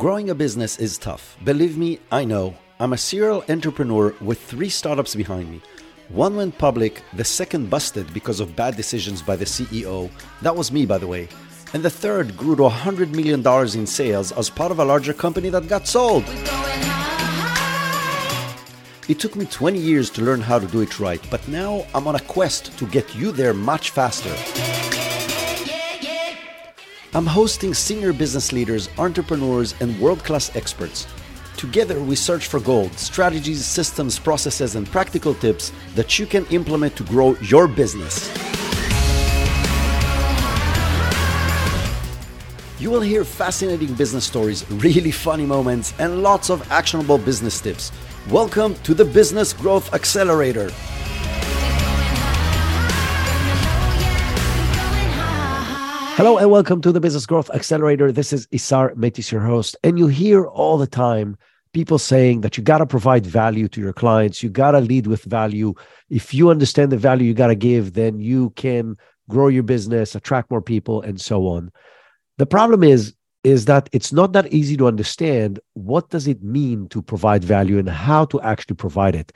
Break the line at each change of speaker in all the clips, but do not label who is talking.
Growing a business is tough. Believe me, I know. I'm a serial entrepreneur with three startups behind me. One went public, the second busted because of bad decisions by the CEO. That was me, by the way. And the third grew to $100 million in sales as part of a larger company that got sold. It took me 20 years to learn how to do it right, but now I'm on a quest to get you there much faster. I'm hosting senior business leaders, entrepreneurs, and world class experts. Together, we search for gold, strategies, systems, processes, and practical tips that you can implement to grow your business. You will hear fascinating business stories, really funny moments, and lots of actionable business tips. Welcome to the Business Growth Accelerator. Hello and welcome to the Business Growth Accelerator. This is Isar Meitis, your host. And you hear all the time people saying that you got to provide value to your clients. You got to lead with value. If you understand the value you got to give, then you can grow your business, attract more people, and so on. The problem is, is that it's not that easy to understand what does it mean to provide value and how to actually provide it.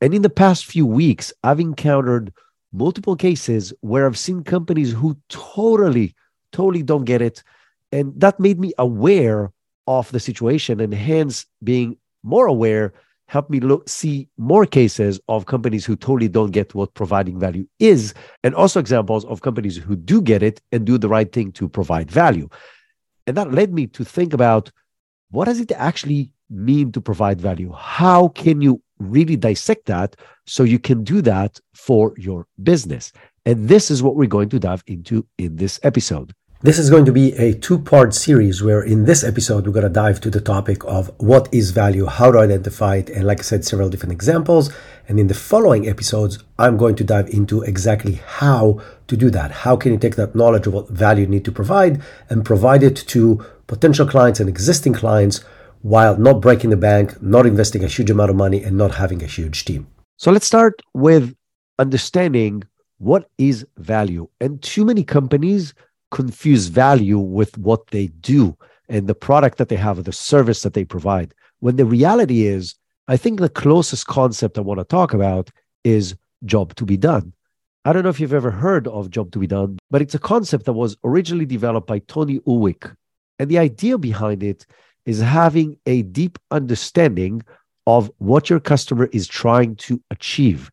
And in the past few weeks, I've encountered multiple cases where I've seen companies who totally, totally don't get it. And that made me aware of the situation and hence being more aware helped me look see more cases of companies who totally don't get what providing value is and also examples of companies who do get it and do the right thing to provide value and that led me to think about what does it actually mean to provide value how can you really dissect that so you can do that for your business. And this is what we're going to dive into in this episode.
This is going to be a two part series where in this episode, we're going to dive to the topic of what is value, how to identify it, and like I said, several different examples. And in the following episodes, I'm going to dive into exactly how to do that. How can you take that knowledge of what value you need to provide and provide it to potential clients and existing clients while not breaking the bank, not investing a huge amount of money, and not having a huge team.
So let's start with understanding what is value. And too many companies confuse value with what they do and the product that they have or the service that they provide. When the reality is, I think the closest concept I want to talk about is job to be done. I don't know if you've ever heard of job to be done, but it's a concept that was originally developed by Tony Ulwick. And the idea behind it is having a deep understanding of what your customer is trying to achieve.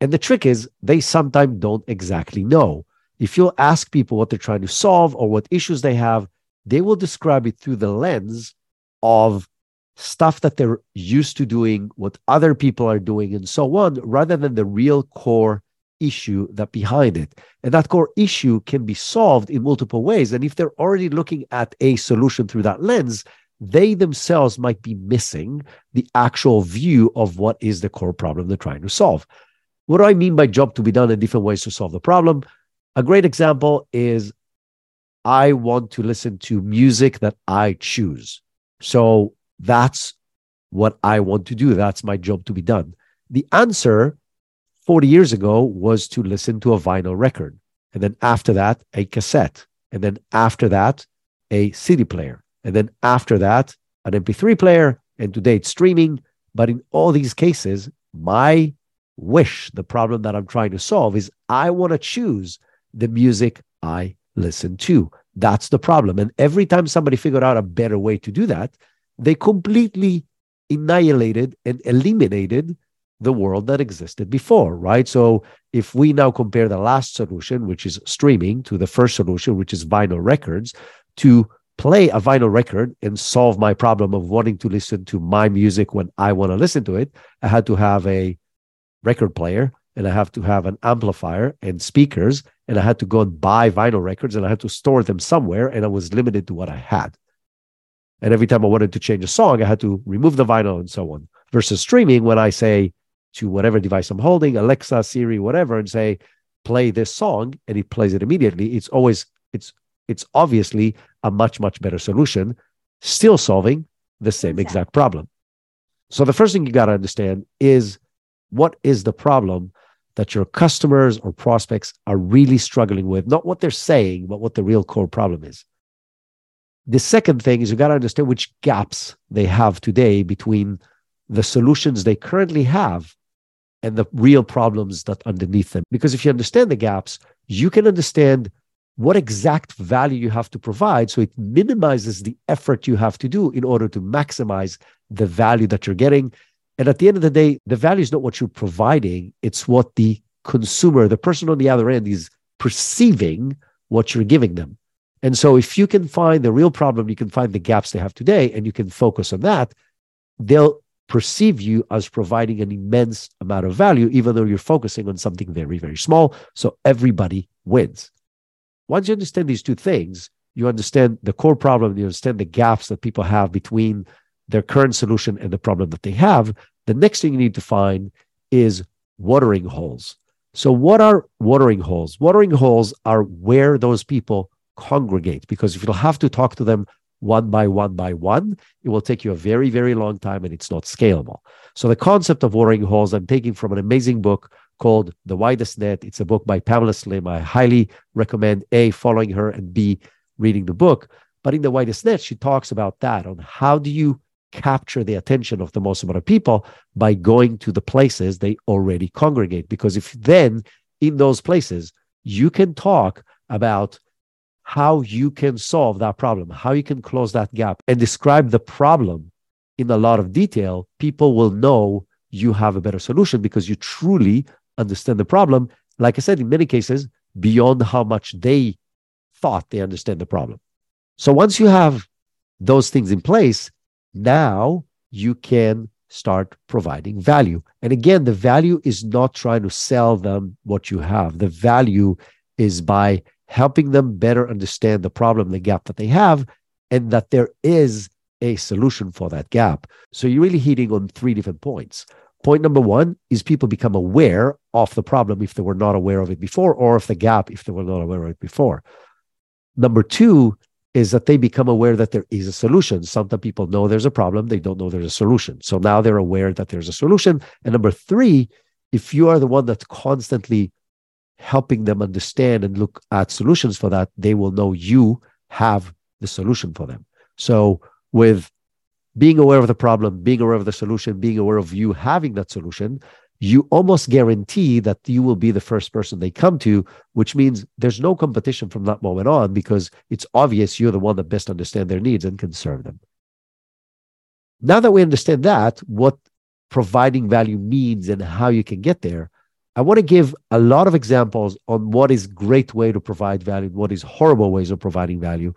And the trick is, they sometimes don't exactly know. If you'll ask people what they're trying to solve or what issues they have, they will describe it through the lens of stuff that they're used to doing, what other people are doing, and so on, rather than the real core issue that behind it. And that core issue can be solved in multiple ways. And if they're already looking at a solution through that lens, they themselves might be missing the actual view of what is the core problem they're trying to solve. What do I mean by job to be done and different ways to solve the problem? A great example is I want to listen to music that I choose. So that's what I want to do. That's my job to be done. The answer 40 years ago was to listen to a vinyl record. And then after that, a cassette. And then after that, a CD player. And then after that, an MP3 player, and today it's streaming. But in all these cases, my wish, the problem that I'm trying to solve is I want to choose the music I listen to. That's the problem. And every time somebody figured out a better way to do that, they completely annihilated and eliminated the world that existed before, right? So if we now compare the last solution, which is streaming, to the first solution, which is vinyl records, to play a vinyl record and solve my problem of wanting to listen to my music when I want to listen to it, I had to have a record player and I have to have an amplifier and speakers and I had to go and buy vinyl records and I had to store them somewhere and I was limited to what I had. And every time I wanted to change a song, I had to remove the vinyl and so on. Versus streaming, when I say to whatever device I'm holding, Alexa, Siri, whatever, and say, play this song, and it plays it immediately, it's always, it's it's obviously a much, much better solution, still solving the same exactly. exact problem. So the first thing you got to understand is what is the problem that your customers or prospects are really struggling with, not what they're saying, but what the real core problem is. The second thing is you got to understand which gaps they have today between the solutions they currently have and the real problems that underneath them. Because if you understand the gaps, you can understand what exact value you have to provide. So it minimizes the effort you have to do in order to maximize the value that you're getting. And at the end of the day, the value is not what you're providing, it's what the consumer, the person on the other end, is perceiving what you're giving them. And so if you can find the real problem, you can find the gaps they have today, and you can focus on that, they'll perceive you as providing an immense amount of value, even though you're focusing on something very, very small. So everybody wins. Once you understand these two things, you understand the core problem, you understand the gaps that people have between their current solution and the problem that they have. The next thing you need to find is watering holes. So, what are watering holes? Watering holes are where those people congregate because if you'll have to talk to them one by one by one, it will take you a very, very long time and it's not scalable. So, the concept of watering holes I'm taking from an amazing book called The Widest Net. It's a book by Pamela Slim. I highly recommend A, following her, and B, reading the book. But in The Widest Net, she talks about that on how do you capture the attention of the most amount of people by going to the places they already congregate. Because if then in those places, you can talk about how you can solve that problem, how you can close that gap, and describe the problem in a lot of detail, people will know you have a better solution because you truly understand the problem. Like I said, in many cases, beyond how much they thought they understand the problem. So once you have those things in place, now you can start providing value. And again, the value is not trying to sell them what you have. The value is by helping them better understand the problem, the gap that they have, and that there is a solution for that gap. So you're really hitting on three different points. Point number one is people become aware of the problem if they were not aware of it before, or of the gap if they were not aware of it before. Number two is that they become aware that there is a solution. Sometimes people know there's a problem, they don't know there's a solution. So now they're aware that there's a solution. And number three, if you are the one that's constantly helping them understand and look at solutions for that, they will know you have the solution for them. So with being aware of the problem, being aware of the solution, being aware of you having that solution, you almost guarantee that you will be the first person they come to, which means there's no competition from that moment on because it's obvious you're the one that best understand their needs and can serve them. Now that we understand that, what providing value means and how you can get there, I want to give a lot of examples on what is great way to provide value, what is horrible ways of providing value.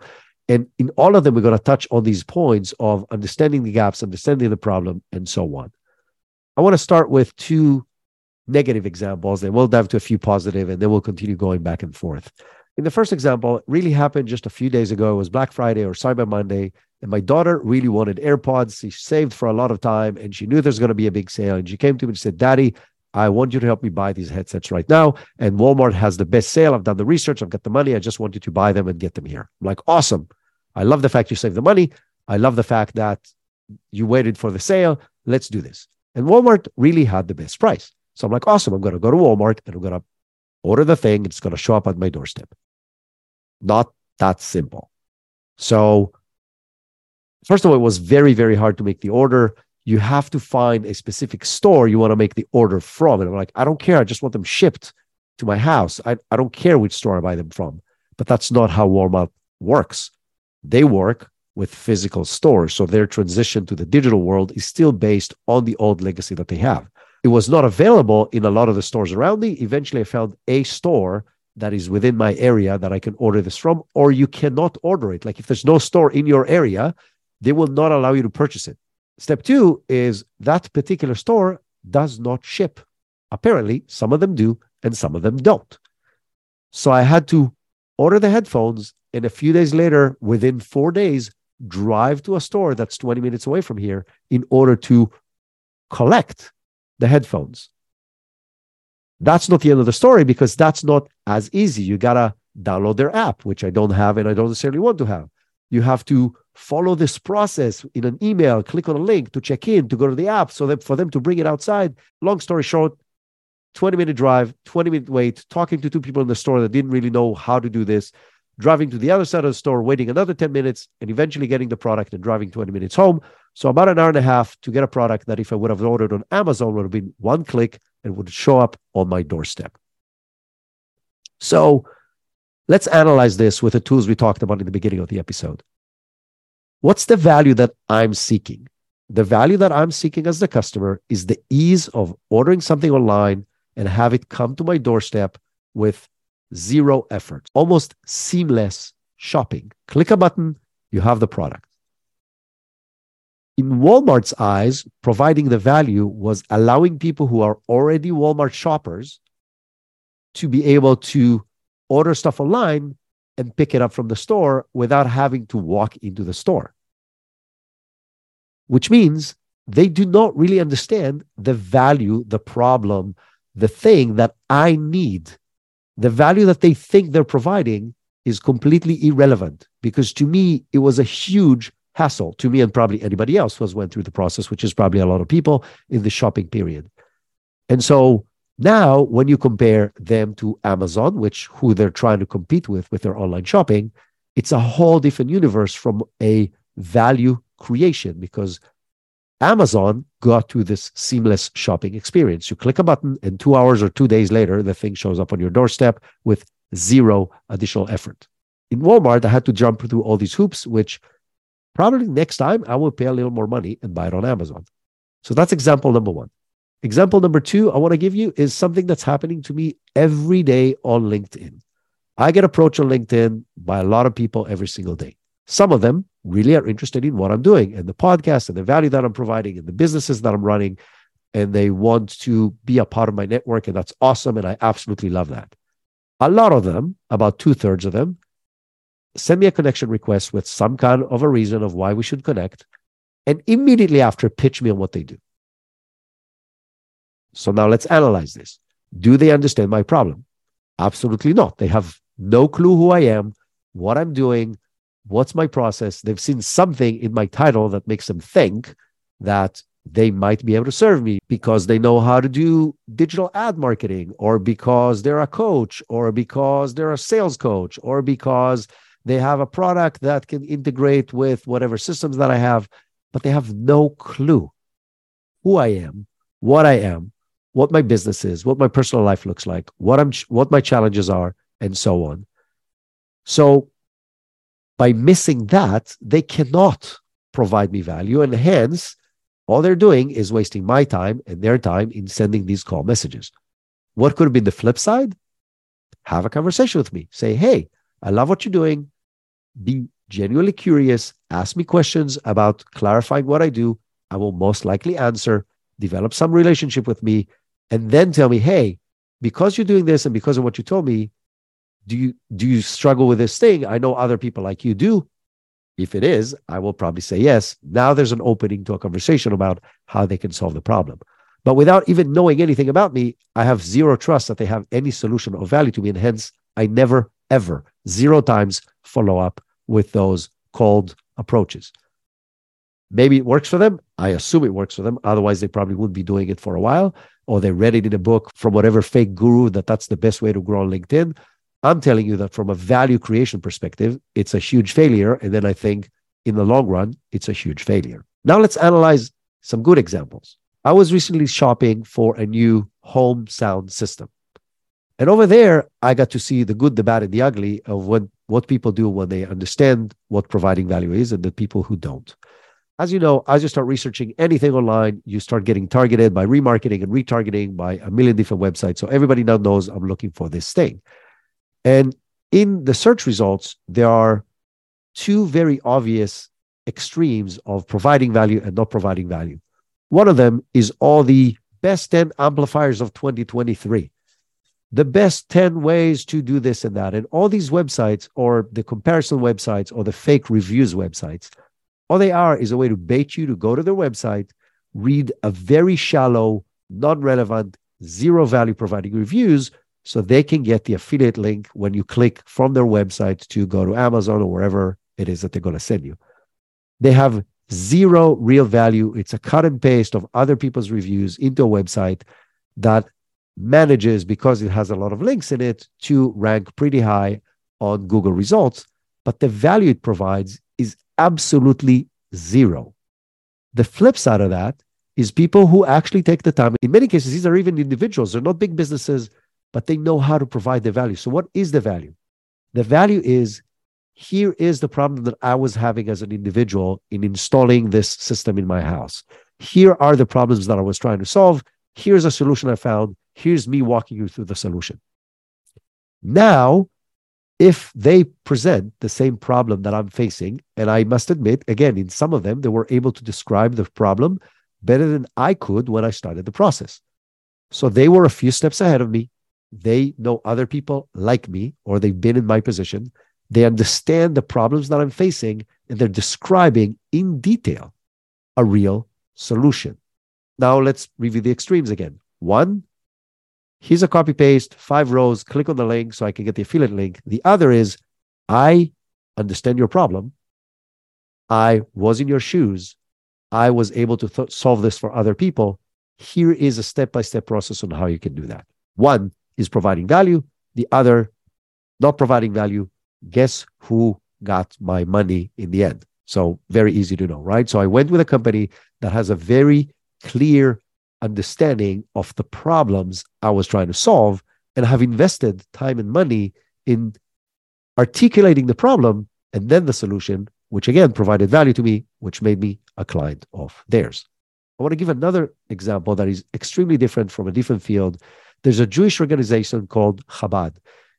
And in all of them, we're going to touch on these points of understanding the gaps, understanding the problem, and so on. I want to start with two negative examples, and we'll dive to a few positive, and then we'll continue going back and forth. In the first example, it really happened just a few days ago. It was Black Friday or Cyber Monday, and my daughter really wanted AirPods. She saved for a lot of time, and she knew there's going to be a big sale. And she came to me and said, "Daddy, I want you to help me buy these headsets right now. And Walmart has the best sale. I've done the research. I've got the money. I just want you to buy them and get them here." I'm like, "Awesome! I love the fact you saved the money. I love the fact that you waited for the sale. Let's do this." And Walmart really had the best price. So I'm like, awesome. I'm going to go to Walmart and I'm going to order the thing. It's going to show up at my doorstep. Not that simple. So, first of all, it was very, very hard to make the order. You have to find a specific store you want to make the order from. And I'm like, I don't care. I just want them shipped to my house. I, I don't care which store I buy them from. But that's not how Walmart works. They work with physical stores. So their transition to the digital world is still based on the old legacy that they have. It was not available in a lot of the stores around me. Eventually, I found a store that is within my area that I can order this from, or you cannot order it. Like if there's no store in your area, they will not allow you to purchase it. Step two is that particular store does not ship. Apparently, some of them do and some of them don't. So I had to order the headphones. And a few days later, within four days, drive to a store that's 20 minutes away from here in order to collect the headphones. That's not the end of the story because that's not as easy. You got to download their app, which I don't have and I don't necessarily want to have. You have to follow this process in an email, click on a link to check in, to go to the app, so that for them to bring it outside. Long story short, 20 minute drive, 20 minute wait, talking to two people in the store that didn't really know how to do this, driving to the other side of the store, waiting another 10 minutes, and eventually getting the product and driving 20 minutes home. So about an hour and a half to get a product that if I would have ordered on Amazon would have been one click and would show up on my doorstep. So let's analyze this with the tools we talked about in the beginning of the episode. What's the value that I'm seeking? The value that I'm seeking as the customer is the ease of ordering something online and have it come to my doorstep with zero effort, almost seamless shopping. Click a button, you have the product. In Walmart's eyes, providing the value was allowing people who are already Walmart shoppers to be able to order stuff online and pick it up from the store without having to walk into the store. Which means they do not really understand the value, the problem, the thing that I need the value that they think they're providing is completely irrelevant because to me it was a huge hassle to me and probably anybody else who has went through the process which is probably a lot of people in the shopping period and so now when you compare them to amazon which who they're trying to compete with with their online shopping it's a whole different universe from a value creation because Amazon got to this seamless shopping experience. You click a button, and two hours or two days later, the thing shows up on your doorstep with zero additional effort. In Walmart, I had to jump through all these hoops, which probably next time I will pay a little more money and buy it on Amazon. So that's example number one. Example number two, I want to give you is something that's happening to me every day on LinkedIn. I get approached on LinkedIn by a lot of people every single day. Some of them really are interested in what I'm doing and the podcast and the value that I'm providing and the businesses that I'm running. And they want to be a part of my network. And that's awesome. And I absolutely love that. A lot of them, about two thirds of them, send me a connection request with some kind of a reason of why we should connect. And immediately after, pitch me on what they do. So now let's analyze this. Do they understand my problem? Absolutely not. They have no clue who I am, what I'm doing, what's my process? They've seen something in my title that makes them think that they might be able to serve me because they know how to do digital ad marketing or because they're a coach or because they're a sales coach or because they have a product that can integrate with whatever systems that I have, but they have no clue who I am, what I am, what my business is, what my personal life looks like, what I'm what my challenges are and so on. So by missing that, they cannot provide me value. And hence, all they're doing is wasting my time and their time in sending these call messages. What could have been the flip side? Have a conversation with me. Say, hey, I love what you're doing. Be genuinely curious. Ask me questions about clarifying what I do. I will most likely answer. Develop some relationship with me. And then tell me, hey, because you're doing this and because of what you told me, do you do you struggle with this thing? I know other people like you do. If it is i will probably say yes. Now there's an opening to a conversation about how they can solve the problem. But without even knowing anything about me i have zero trust that they have any solution of value to me and hence i never ever zero times follow up with those cold approaches maybe it works for them i assume it works for them otherwise they probably wouldn't be doing it for a while or they read it in a book from whatever fake guru that that's the best way to grow on linkedin I'm telling you that from a value creation perspective, it's a huge failure. And then I think in the long run, it's a huge failure. Now let's analyze some good examples. I was recently shopping for a new home sound system. And over there, I got to see the good, the bad, and the ugly of what, what people do when they understand what providing value is and the people who don't. As you know, as you start researching anything online, you start getting targeted by remarketing and retargeting by a million different websites. So everybody now knows I'm looking for this thing. And in the search results, there are two very obvious extremes of providing value and not providing value. One of them is all the best 10 amplifiers of 2023, the best 10 ways to do this and that. And all these websites, or the comparison websites, or the fake reviews websites, all they are is a way to bait you to go to their website, read a very shallow, non relevant, zero value providing reviews so they can get the affiliate link when you click from their website to go to Amazon or wherever it is that they're going to send you. They have zero real value. It's a cut and paste of other people's reviews into a website that manages, because it has a lot of links in it, to rank pretty high on Google results, but the value it provides is absolutely zero. The flip side of that is people who actually take the time. In many cases, these are even individuals, they're not big businesses, but they know how to provide the value. So, what is the value? The value is here is the problem that I was having as an individual in installing this system in my house. Here are the problems that I was trying to solve. Here's a solution I found. Here's me walking you through the solution. Now, if they present the same problem that I'm facing, and I must admit, again, in some of them, they were able to describe the problem better than I could when I started the process. So they were a few steps ahead of me. They know other people like me, or they've been in my position. They understand the problems that I'm facing, and they're describing in detail a real solution. Now let's review the extremes again. One, here's a copy paste, five rows, click on the link so I can get the affiliate link. The other is, I understand your problem. I was in your shoes. I was able to th- solve this for other people. Here is a step by step process on how you can do that. One is providing value, the other, not providing value. Guess who got my money in the end? So, very easy to know, right? So, I went with a company that has a very clear understanding of the problems I was trying to solve and have invested time and money in articulating the problem and then the solution, which again provided value to me, which made me a client of theirs. I want to give another example that is extremely different from a different field. There's a Jewish organization called Chabad.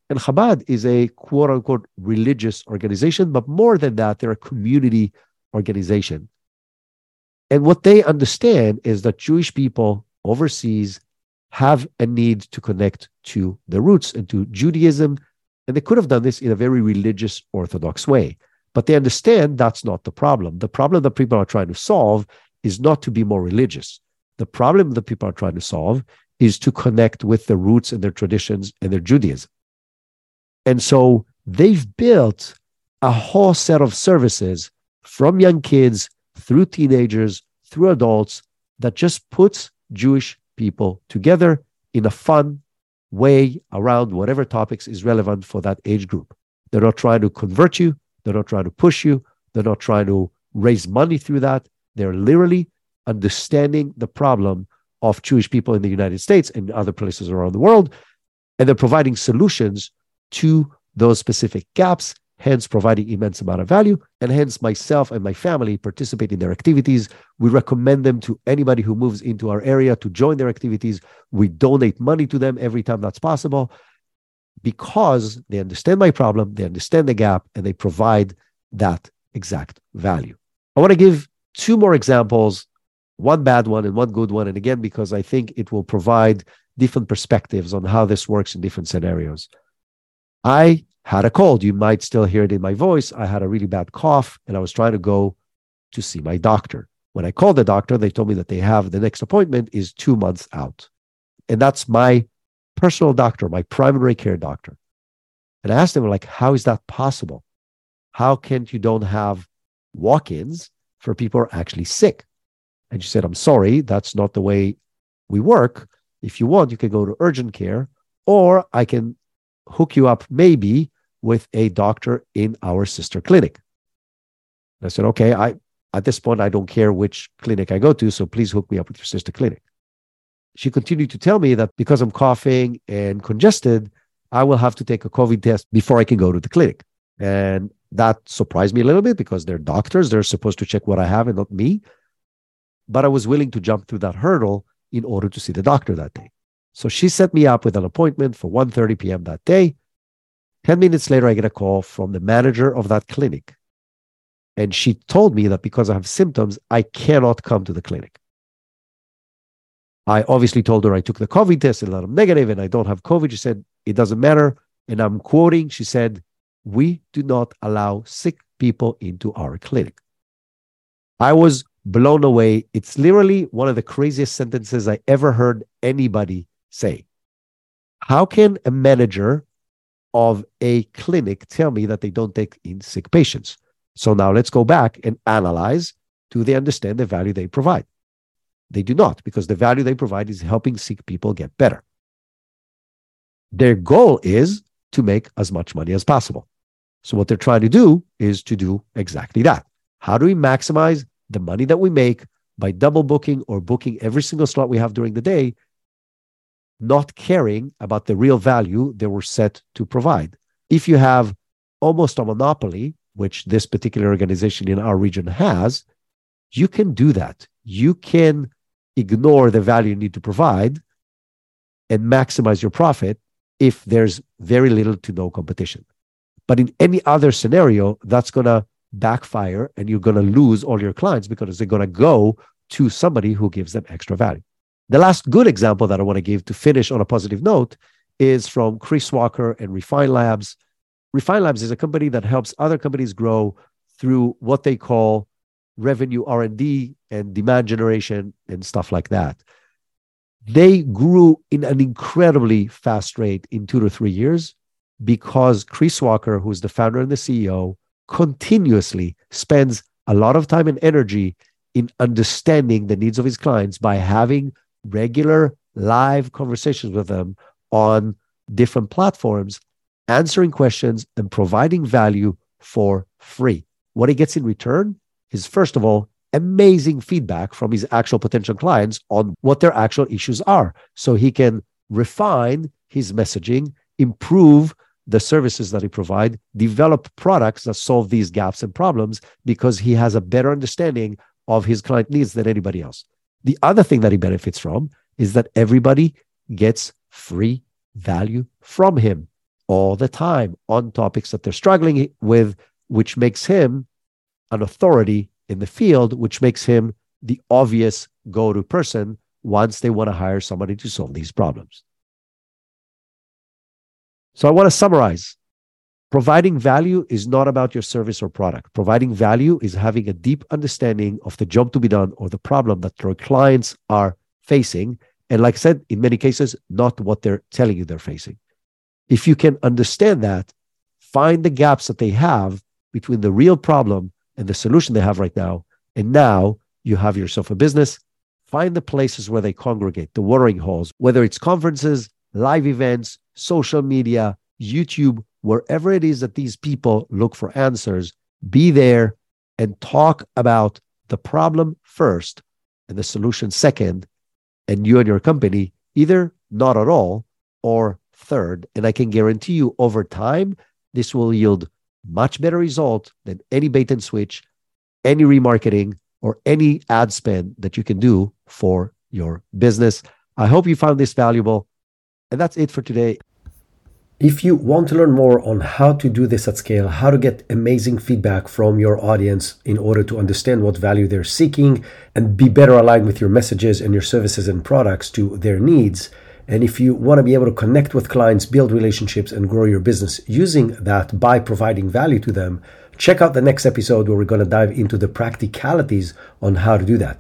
And Chabad is a quote unquote religious organization, but more than that, they're a community organization. And what they understand is that Jewish people overseas have a need to connect to the roots and to Judaism. And they could have done this in a very religious, orthodox way. But they understand that's not the problem. The problem that people are trying to solve is not to be more religious. The problem that people are trying to solve is to connect with their roots and their traditions and their Judaism. And so they've built a whole set of services from young kids through teenagers, through adults, that just puts Jewish people together in a fun way around whatever topics is relevant for that age group. They're not trying to convert you, they're not trying to push you, they're not trying to raise money through that. They're literally understanding the problem of Jewish people in the United States and other places around the world. And they're providing solutions to those specific gaps hence providing immense amount of value and hence myself and my family participate in their activities. We recommend them to anybody who moves into our area to join their activities. We donate money to them every time that's possible because they understand my problem they understand the gap and they provide that exact value. I want to give two more examples one bad one and one good one and again because i think it will provide different perspectives on how this works in different scenarios. I had a cold. You might still hear it in my voice. I had a really bad cough and I was trying to go to see my doctor. When I called the doctor, they told me that they have the next appointment is two months out. And that's my personal doctor, my primary care doctor. And I asked them, like, how is that possible? How can't you don't have walk-ins for people who are actually sick? And she said, I'm sorry, that's not the way we work. If you want, you can go to urgent care, or I can hook you up maybe with a doctor in our sister clinic. I said, okay, I at this point I don't care which clinic I go to, so please hook me up with your sister clinic. She continued to tell me that because I'm coughing and congested, I will have to take a COVID test before I can go to the clinic. And that surprised me a little bit because they're doctors, they're supposed to check what I have and not me. But I was willing to jump through that hurdle in order to see the doctor that day. So she set me up with an appointment for 1:30 p.m. that day. 10 minutes later, I get a call from the manager of that clinic. And she told me that because I have symptoms, I cannot come to the clinic. I obviously told her I took the COVID test and I'm negative and I don't have COVID. She said, it doesn't matter. And I'm quoting, she said, we do not allow sick people into our clinic. I was blown away. It's literally one of the craziest sentences I ever heard anybody say. How can a manager of a clinic tell me that they don't take in sick patients. So now let's go back and analyze do they understand the value they provide? They do not, because the value they provide is helping sick people get better. Their goal is to make as much money as possible. So, what they're trying to do is to do exactly that. How do we maximize the money that we make by double booking or booking every single slot we have during the day, not caring about the real value they were set to provide? If you have almost a monopoly, which this particular organization in our region has, you can do that. You can ignore the value you need to provide and maximize your profit if there's very little to no competition. But in any other scenario, that's going to backfire and you're going to lose all your clients because they're going to go to somebody who gives them extra value. The last good example that I want to give to finish on a positive note is from Chris Walker and Refine Labs. Refine Labs is a company that helps other companies grow through what they call revenue R&D and demand generation and stuff like that. They grew in an incredibly fast rate in 2 to 3 years because Chris Walker, who's the founder and the CEO, continuously spends a lot of time and energy in understanding the needs of his clients by having regular live conversations with them on different platforms, answering questions and providing value for free. What he gets in return is, first of all, amazing feedback from his actual potential clients on what their actual issues are. So he can refine his messaging, improve the services that he provide, develop products that solve these gaps and problems because he has a better understanding of his client needs than anybody else. The other thing that he benefits from is that everybody gets free value from him all the time on topics that they're struggling with, which makes him an authority in the field, which makes him the obvious go to person once they want to hire somebody to solve these problems. So I want to summarize. Providing value is not about your service or product. Providing value is having a deep understanding of the job to be done or the problem that your clients are facing. And like I said, in many cases, not what they're telling you they're facing. If you can understand that, find the gaps that they have between the real problem and the solution they have right now. And now you have yourself a business. Find the places where they congregate, the watering holes, whether it's conferences, live events, social media, YouTube, wherever it is that these people look for answers, be there and talk about the problem first and the solution second. And you and your company, either not at all or third. And I can guarantee you over time, this will yield much better result than any bait and switch, any remarketing, or any ad spend that you can do for your business. I hope you found this valuable. And that's it for today.
If you want to learn more on how to do this at scale, how to get amazing feedback from your audience in order to understand what value they're seeking and be better aligned with your messages and your services and products to their needs, and if you want to be able to connect with clients, build relationships, and grow your business using that by providing value to them, check out the next episode where we're going to dive into the practicalities on how to do that.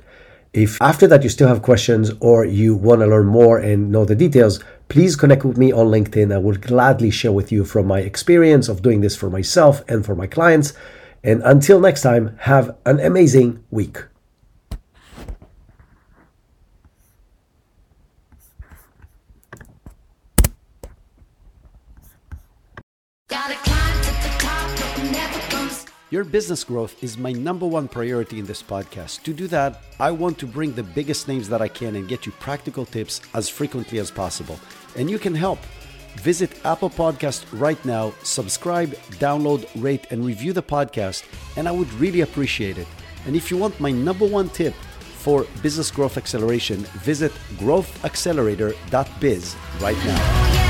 If after that you still have questions or you want to learn more and know the details, please connect with me on LinkedIn. I will gladly share with you from my experience of doing this for myself and for my clients. And until next time, have an amazing week.
Your business growth is my number one priority in this podcast. To do that, I want to bring the biggest names that I can and get you practical tips as frequently as possible. And you can help. Visit Apple Podcast right now, subscribe, download, rate, and review the podcast, and I would really appreciate it. And if you want my number one tip for business growth acceleration, visit growthaccelerator.biz right now.